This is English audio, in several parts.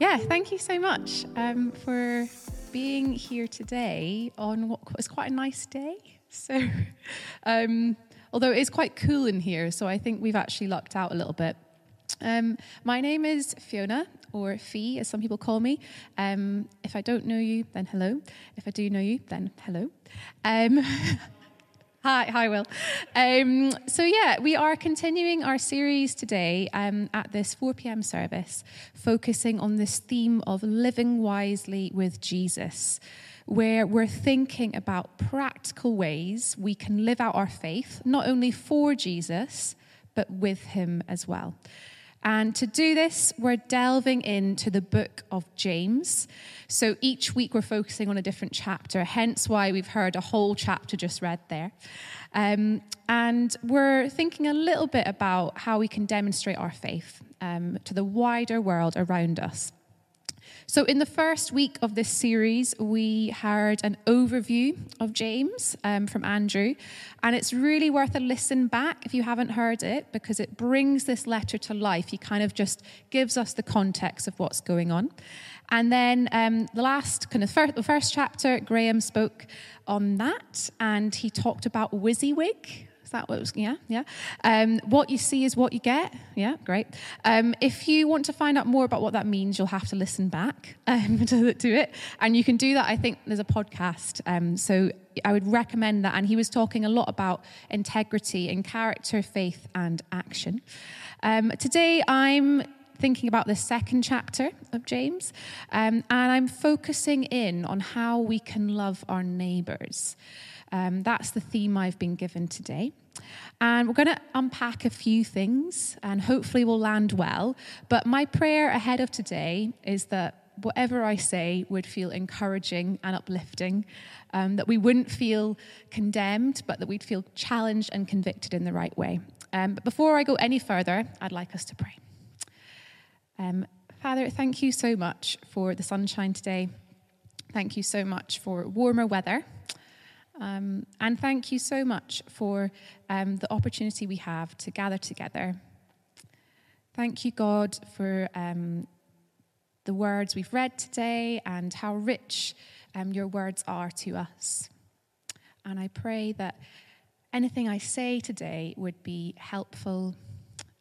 Yeah, thank you so much um, for being here today on what was quite a nice day. So, um, although it is quite cool in here, so I think we've actually lucked out a little bit. Um, my name is Fiona, or Fee, as some people call me. Um, if I don't know you, then hello. If I do know you, then hello. Um, Hi, hi, Will. Um, so, yeah, we are continuing our series today um, at this 4 p.m. service, focusing on this theme of living wisely with Jesus, where we're thinking about practical ways we can live out our faith, not only for Jesus, but with him as well. And to do this, we're delving into the book of James. So each week we're focusing on a different chapter, hence why we've heard a whole chapter just read there. Um, and we're thinking a little bit about how we can demonstrate our faith um, to the wider world around us. So, in the first week of this series, we heard an overview of James um, from Andrew, and it's really worth a listen back if you haven't heard it because it brings this letter to life. He kind of just gives us the context of what's going on. And then um, the last kind of the first chapter, Graham spoke on that, and he talked about WYSIWYG, is that what was? Yeah, yeah. Um, what you see is what you get. Yeah, great. Um, if you want to find out more about what that means, you'll have to listen back um, to, to, it. And you can do that, I think there's a podcast. Um, so I would recommend that. And he was talking a lot about integrity and character, faith, and action. Um, today, I'm thinking about the second chapter of James, um, and I'm focusing in on how we can love our neighbours. Um, that's the theme I've been given today. And we're going to unpack a few things and hopefully we'll land well. But my prayer ahead of today is that whatever I say would feel encouraging and uplifting, um, that we wouldn't feel condemned, but that we'd feel challenged and convicted in the right way. Um, but before I go any further, I'd like us to pray. Um, Father, thank you so much for the sunshine today. Thank you so much for warmer weather. Um, and thank you so much for um, the opportunity we have to gather together. Thank you, God, for um, the words we've read today and how rich um, your words are to us. And I pray that anything I say today would be helpful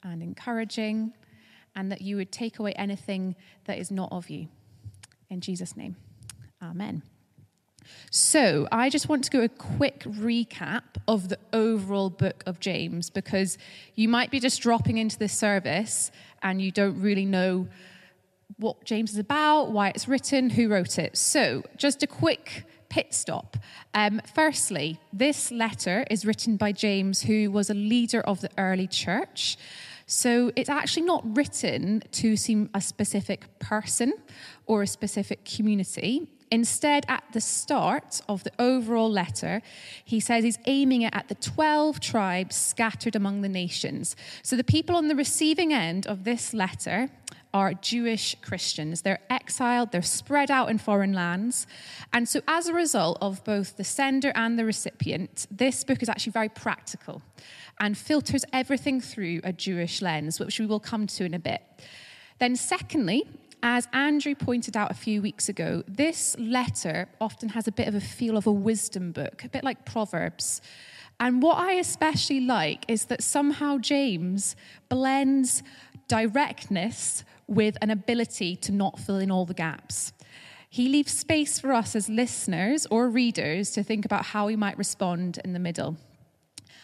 and encouraging, and that you would take away anything that is not of you. In Jesus' name, amen. So, I just want to go a quick recap of the overall book of James because you might be just dropping into this service and you don't really know what James is about, why it's written, who wrote it. So, just a quick pit stop. Um, firstly, this letter is written by James, who was a leader of the early church. So it's actually not written to seem a specific person or a specific community. Instead, at the start of the overall letter, he says he's aiming it at the 12 tribes scattered among the nations. So the people on the receiving end of this letter are Jewish Christians. They're exiled, they're spread out in foreign lands. And so, as a result of both the sender and the recipient, this book is actually very practical and filters everything through a Jewish lens, which we will come to in a bit. Then, secondly, as Andrew pointed out a few weeks ago, this letter often has a bit of a feel of a wisdom book, a bit like Proverbs. And what I especially like is that somehow James blends directness with an ability to not fill in all the gaps. He leaves space for us as listeners or readers to think about how we might respond in the middle.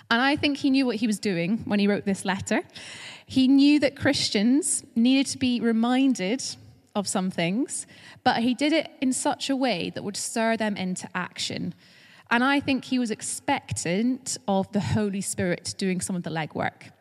And I think he knew what he was doing when he wrote this letter. He knew that Christians needed to be reminded of some things, but he did it in such a way that would stir them into action. And I think he was expectant of the Holy Spirit doing some of the legwork.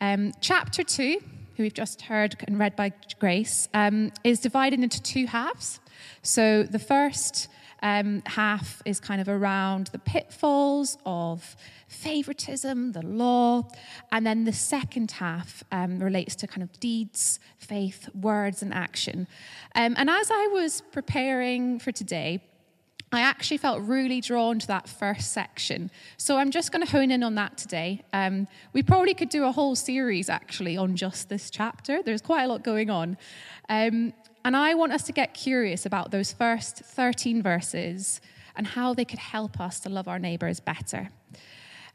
Um, chapter 2, who we've just heard and read by Grace, um, is divided into two halves. So the first um, half is kind of around the pitfalls of favoritism, the law. And then the second half um, relates to kind of deeds, faith, words, and action. Um, and as I was preparing for today, I actually felt really drawn to that first section. So I'm just going to hone in on that today. Um, we probably could do a whole series actually on just this chapter. There's quite a lot going on. Um, and I want us to get curious about those first 13 verses and how they could help us to love our neighbors better.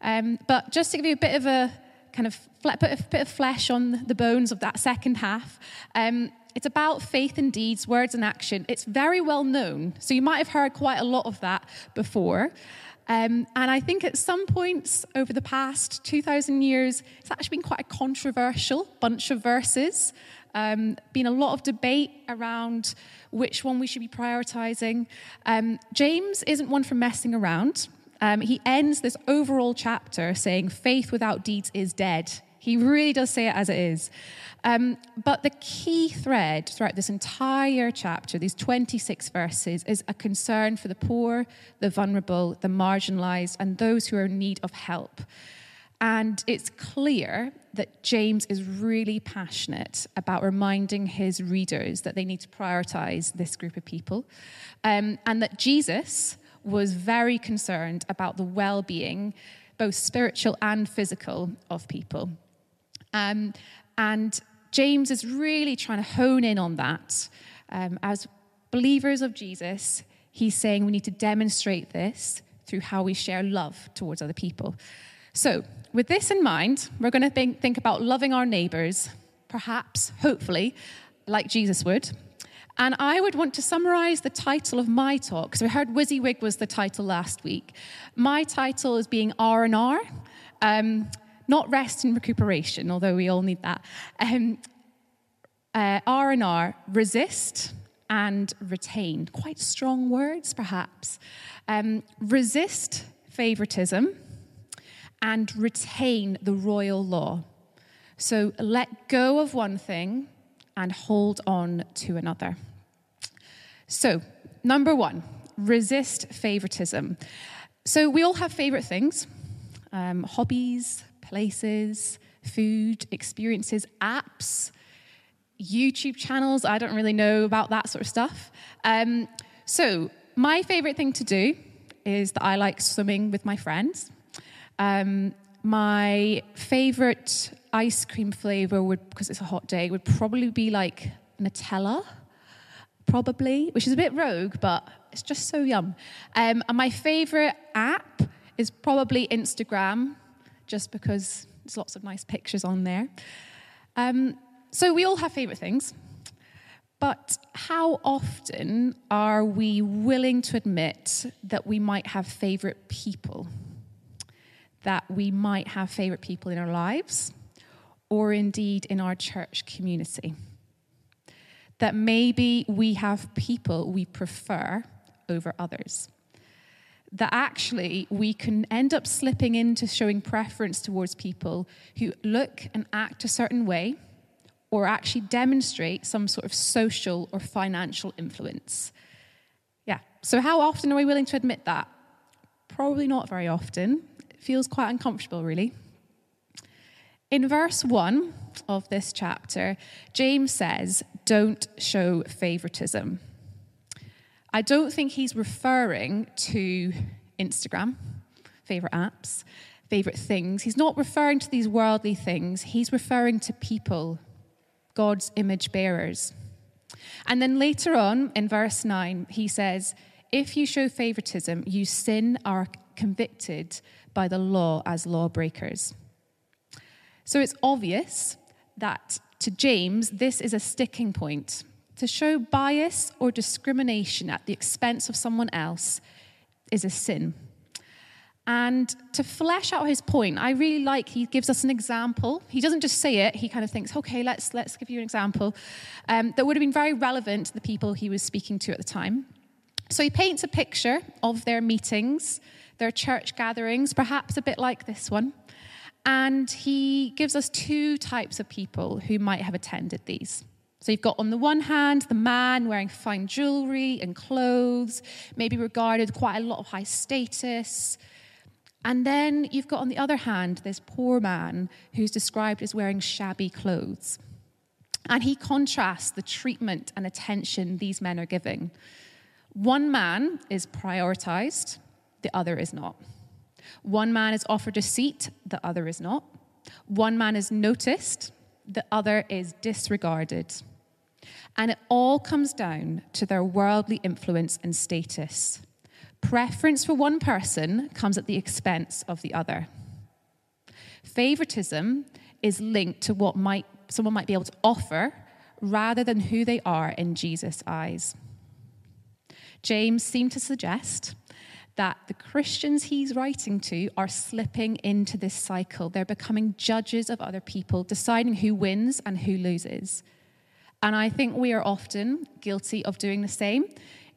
Um, but just to give you a bit of a kind of bit of, bit of flesh on the bones of that second half, um, it's about faith and deeds, words and action. It's very well known. So you might have heard quite a lot of that before. Um, and I think at some points over the past 2,000 years, it's actually been quite a controversial bunch of verses. Um, been a lot of debate around which one we should be prioritizing. Um, James isn't one for messing around. Um, he ends this overall chapter saying, Faith without deeds is dead. He really does say it as it is. Um, but the key thread throughout this entire chapter, these 26 verses, is a concern for the poor, the vulnerable, the marginalized, and those who are in need of help. And it's clear that James is really passionate about reminding his readers that they need to prioritize this group of people, um, and that Jesus was very concerned about the well being, both spiritual and physical, of people. Um, and James is really trying to hone in on that. Um, as believers of Jesus, he's saying we need to demonstrate this through how we share love towards other people. So, with this in mind, we're going to think, think about loving our neighbors, perhaps, hopefully, like Jesus would. And I would want to summarize the title of my talk, because we heard WYSIWYG was the title last week. My title is being R&R. Um, not rest and recuperation, although we all need that. Um, uh, R and R, resist and retain. Quite strong words, perhaps. Um, resist favoritism and retain the royal law. So let go of one thing and hold on to another. So, number one, resist favoritism. So, we all have favorite things um, hobbies, places, food, experiences, apps, YouTube channels. I don't really know about that sort of stuff. Um, so, my favorite thing to do is that I like swimming with my friends. Um, my favorite ice cream flavor would, because it's a hot day, would probably be like Nutella, probably, which is a bit rogue, but it's just so yum. Um, and my favorite app is probably Instagram just because there's lots of nice pictures on there. Um, so we all have favourite things, but how often are we willing to admit that we might have favourite people? That we might have favourite people in our lives, or indeed in our church community? That maybe we have people we prefer over others that actually we can end up slipping into showing preference towards people who look and act a certain way or actually demonstrate some sort of social or financial influence. Yeah, so how often are we willing to admit that? Probably not very often. It feels quite uncomfortable, really. In verse 1 of this chapter, James says, Don't show favoritism. I don't think he's referring to Instagram, favorite apps, favorite things. He's not referring to these worldly things. He's referring to people, God's image bearers. And then later on in verse 9, he says, If you show favoritism, you sin are convicted by the law as lawbreakers. So it's obvious that to James, this is a sticking point. To show bias or discrimination at the expense of someone else is a sin. And to flesh out his point, I really like he gives us an example. He doesn't just say it, he kind of thinks, okay, let's, let's give you an example um, that would have been very relevant to the people he was speaking to at the time. So he paints a picture of their meetings, their church gatherings, perhaps a bit like this one. And he gives us two types of people who might have attended these. So you've got on the one hand the man wearing fine jewelry and clothes, maybe regarded quite a lot of high status. And then you've got on the other hand this poor man who's described as wearing shabby clothes. And he contrasts the treatment and attention these men are giving. One man is prioritized, the other is not. One man is offered a seat, the other is not. One man is noticed, the other is disregarded. And it all comes down to their worldly influence and status. Preference for one person comes at the expense of the other. Favoritism is linked to what might, someone might be able to offer rather than who they are in Jesus' eyes. James seemed to suggest that the Christians he's writing to are slipping into this cycle. They're becoming judges of other people, deciding who wins and who loses. And I think we are often guilty of doing the same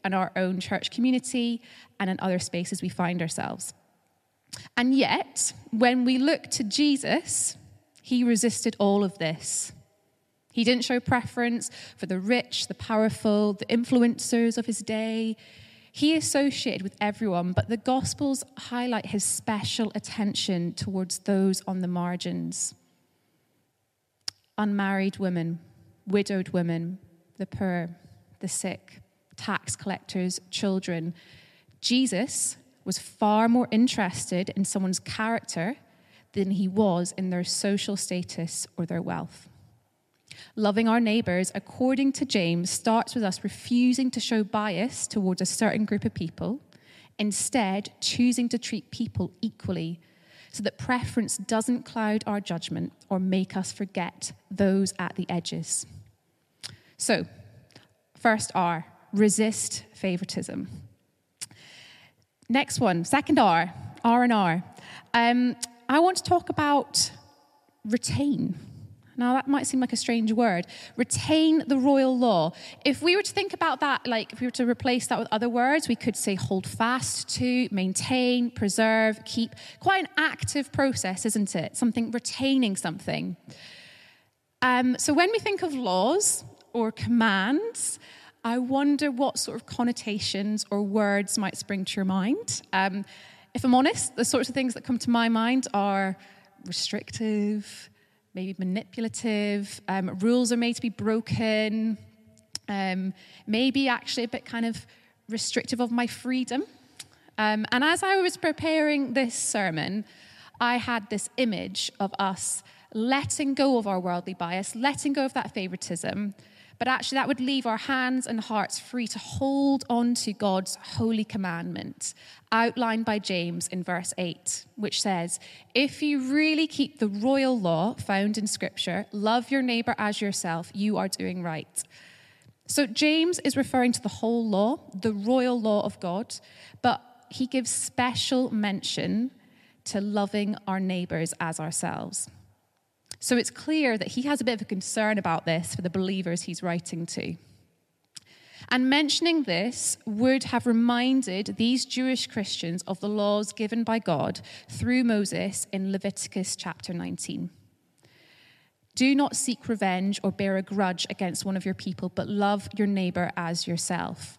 in our own church community and in other spaces we find ourselves. And yet, when we look to Jesus, he resisted all of this. He didn't show preference for the rich, the powerful, the influencers of his day. He associated with everyone, but the Gospels highlight his special attention towards those on the margins unmarried women, widowed women, the poor, the sick, tax collectors, children. Jesus was far more interested in someone's character than he was in their social status or their wealth. Loving our neighbours, according to James, starts with us refusing to show bias towards a certain group of people, instead, choosing to treat people equally so that preference doesn't cloud our judgment or make us forget those at the edges. So, first R, resist favoritism. Next one, second R, R and R. Um, I want to talk about retain. Now, that might seem like a strange word. Retain the royal law. If we were to think about that, like if we were to replace that with other words, we could say hold fast to, maintain, preserve, keep. Quite an active process, isn't it? Something, retaining something. Um, so when we think of laws or commands, I wonder what sort of connotations or words might spring to your mind. Um, if I'm honest, the sorts of things that come to my mind are restrictive, maybe manipulative, um, rules are made to be broken, um, maybe actually a bit kind of restrictive of my freedom. Um, and as I was preparing this sermon, I had this image of us letting go of our worldly bias, letting go of that favoritism, but actually that would leave our hands and hearts free to hold on to God's holy commandment outlined by James in verse 8, which says, If you really keep the royal law found in Scripture, love your neighbor as yourself, you are doing right. So James is referring to the whole law, the royal law of God, but he gives special mention to loving our neighbors as ourselves. So it's clear that he has a bit of a concern about this for the believers he's writing to. And mentioning this would have reminded these Jewish Christians of the laws given by God through Moses in Leviticus chapter 19. Do not seek revenge or bear a grudge against one of your people, but love your neighbor as yourself.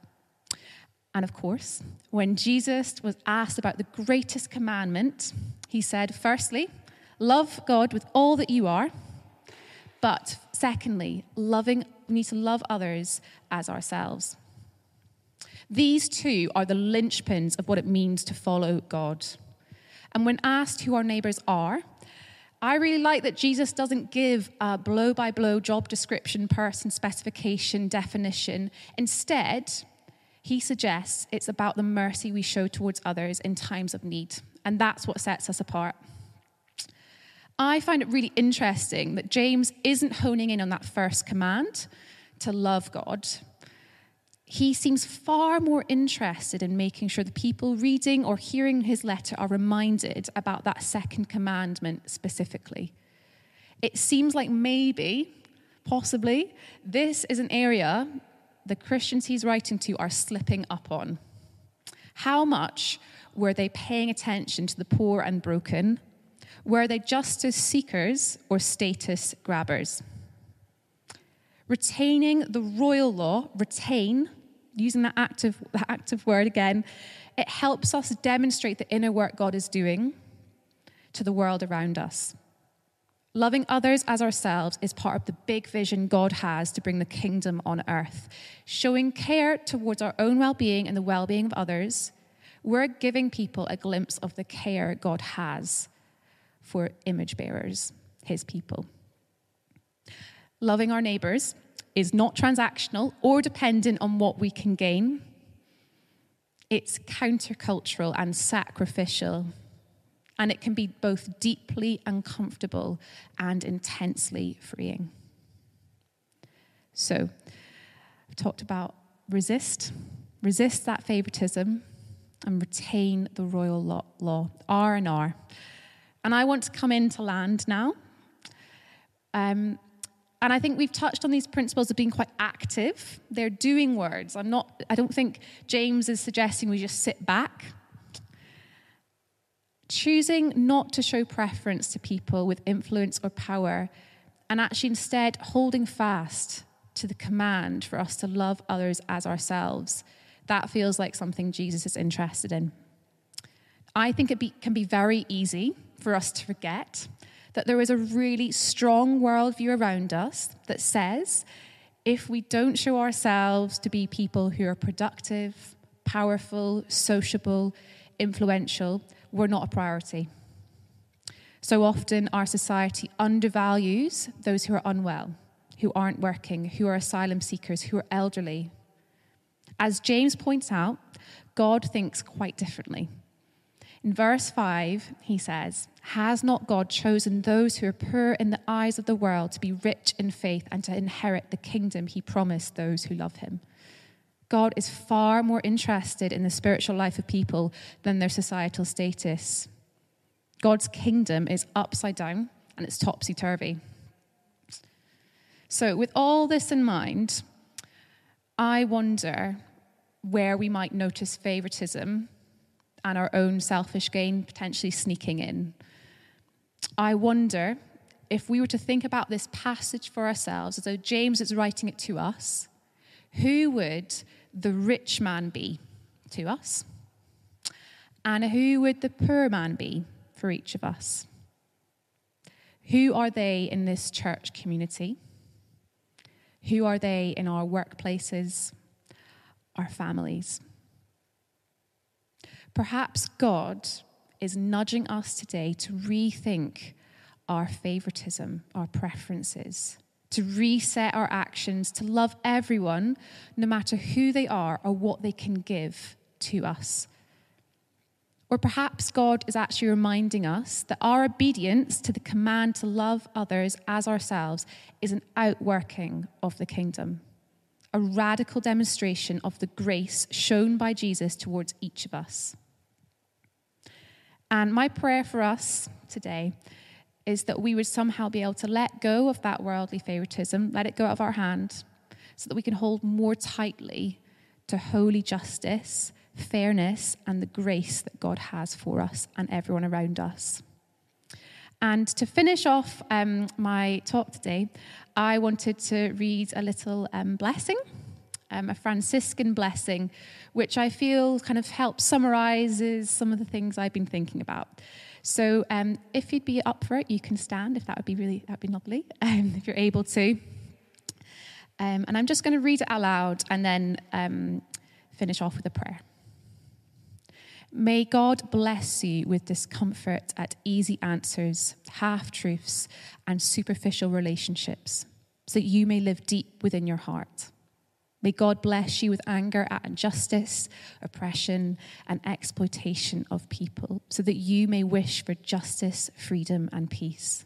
And of course, when Jesus was asked about the greatest commandment, he said, Firstly, Love God with all that you are. But secondly, loving, we need to love others as ourselves. These two are the linchpins of what it means to follow God. And when asked who our neighbors are, I really like that Jesus doesn't give a blow by blow job description, person specification, definition. Instead, he suggests it's about the mercy we show towards others in times of need. And that's what sets us apart. I find it really interesting that James isn't honing in on that first command to love God. He seems far more interested in making sure the people reading or hearing his letter are reminded about that second commandment specifically. It seems like maybe, possibly, this is an area the Christians he's writing to are slipping up on. How much were they paying attention to the poor and broken were they justice seekers or status grabbers? Retaining the royal law, retain, using that active, that active word again, it helps us demonstrate the inner work God is doing to the world around us. Loving others as ourselves is part of the big vision God has to bring the kingdom on earth. Showing care towards our own well being and the well being of others, we're giving people a glimpse of the care God has for image bearers, his people. Loving our neighbors is not transactional or dependent on what we can gain. It's countercultural and sacrificial. And it can be both deeply uncomfortable and intensely freeing. So, I've talked about resist, resist that favoritism, and retain the royal law, R and R. And I want to come into land now. Um, and I think we've touched on these principles of being quite active. They're doing words. I'm not, I don't think James is suggesting we just sit back. Choosing not to show preference to people with influence or power, and actually instead holding fast to the command for us to love others as ourselves. That feels like something Jesus is interested in. I think it be, can be very easy for us to forget that there is a really strong worldview around us that says if we don't show ourselves to be people who are productive, powerful, sociable, influential, we're not a priority. So often, our society undervalues those who are unwell, who aren't working, who are asylum seekers, who are elderly. As James points out, God thinks quite differently. In verse 5, he says, Has not God chosen those who are poor in the eyes of the world to be rich in faith and to inherit the kingdom he promised those who love him? God is far more interested in the spiritual life of people than their societal status. God's kingdom is upside down and it's topsy turvy. So, with all this in mind, I wonder where we might notice favoritism and our own selfish gain potentially sneaking in. I wonder if we were to think about this passage for ourselves, as though James is writing it to us, who would the rich man be to us? And who would the poor man be for each of us? Who are they in this church community? Who are they in our workplaces, our families? Perhaps God is nudging us today to rethink our favoritism, our preferences, to reset our actions, to love everyone, no matter who they are or what they can give to us. Or perhaps God is actually reminding us that our obedience to the command to love others as ourselves is an outworking of the kingdom, a radical demonstration of the grace shown by Jesus towards each of us. And my prayer for us today is that we would somehow be able to let go of that worldly favoritism, let it go out of our hand, so that we can hold more tightly to holy justice, fairness, and the grace that God has for us and everyone around us. And to finish off um, my talk today, I wanted to read a little um, blessing um, a Franciscan blessing, which I feel kind of helps summarizes some of the things I've been thinking about. So um, if you'd be up for it, you can stand. If that would be really, that'd be lovely. Um, if you're able to. Um, and I'm just going to read it aloud and then um, finish off with a prayer. May God bless you with discomfort at easy answers, half truths, and superficial relationships, so that you may live deep within your heart. May God bless you with anger at injustice, oppression, and exploitation of people, so that you may wish for justice, freedom, and peace.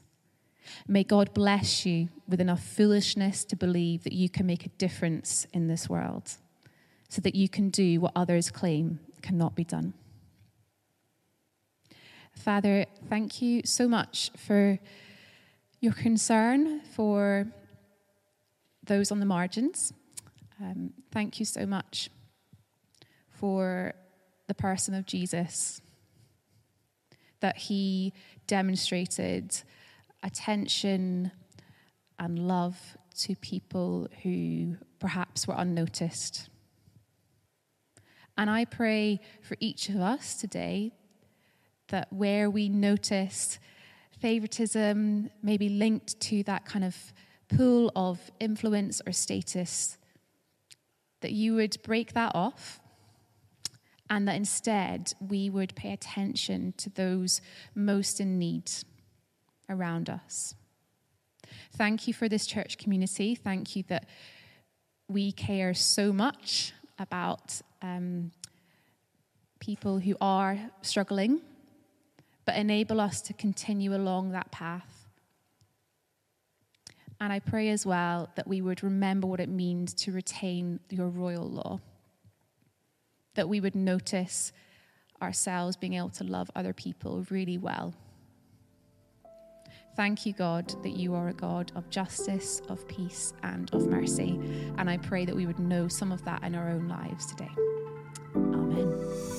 May God bless you with enough foolishness to believe that you can make a difference in this world, so that you can do what others claim cannot be done. Father, thank you so much for your concern for those on the margins um, thank you so much for the person of Jesus, that he demonstrated attention and love to people who perhaps were unnoticed. And I pray for each of us today that where we notice favoritism, maybe linked to that kind of pool of influence or status, that you would break that off and that instead we would pay attention to those most in need around us. Thank you for this church community. Thank you that we care so much about um, people who are struggling, but enable us to continue along that path. And I pray as well that we would remember what it means to retain your royal law, that we would notice ourselves being able to love other people really well. Thank you, God, that you are a God of justice, of peace, and of mercy. And I pray that we would know some of that in our own lives today. Amen.